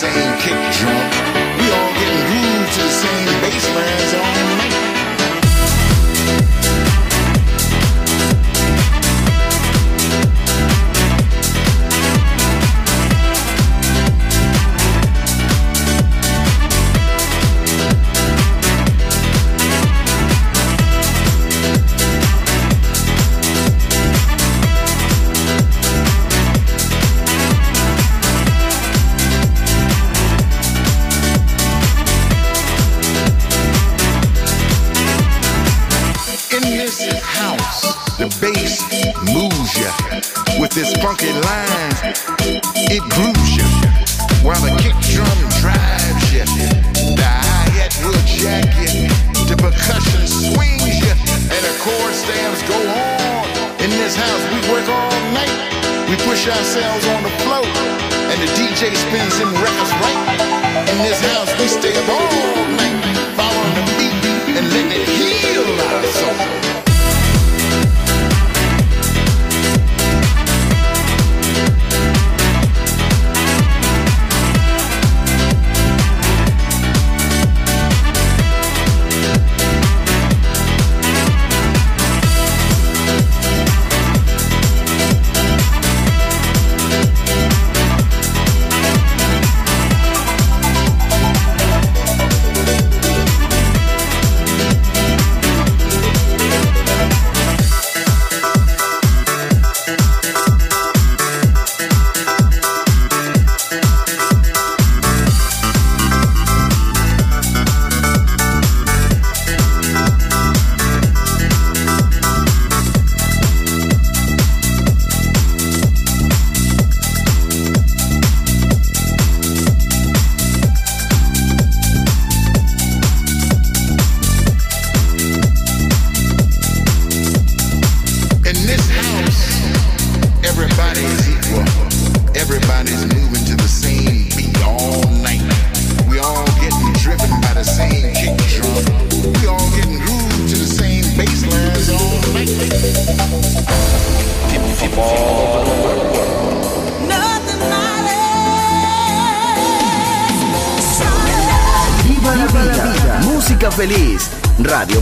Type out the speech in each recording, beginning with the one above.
same kick drum. We all getting glued to the same bass. ourselves on the floor, and the DJ spins them records right. In this house, we stay up all night.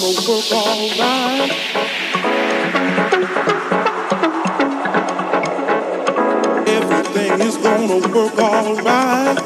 gonna work all right.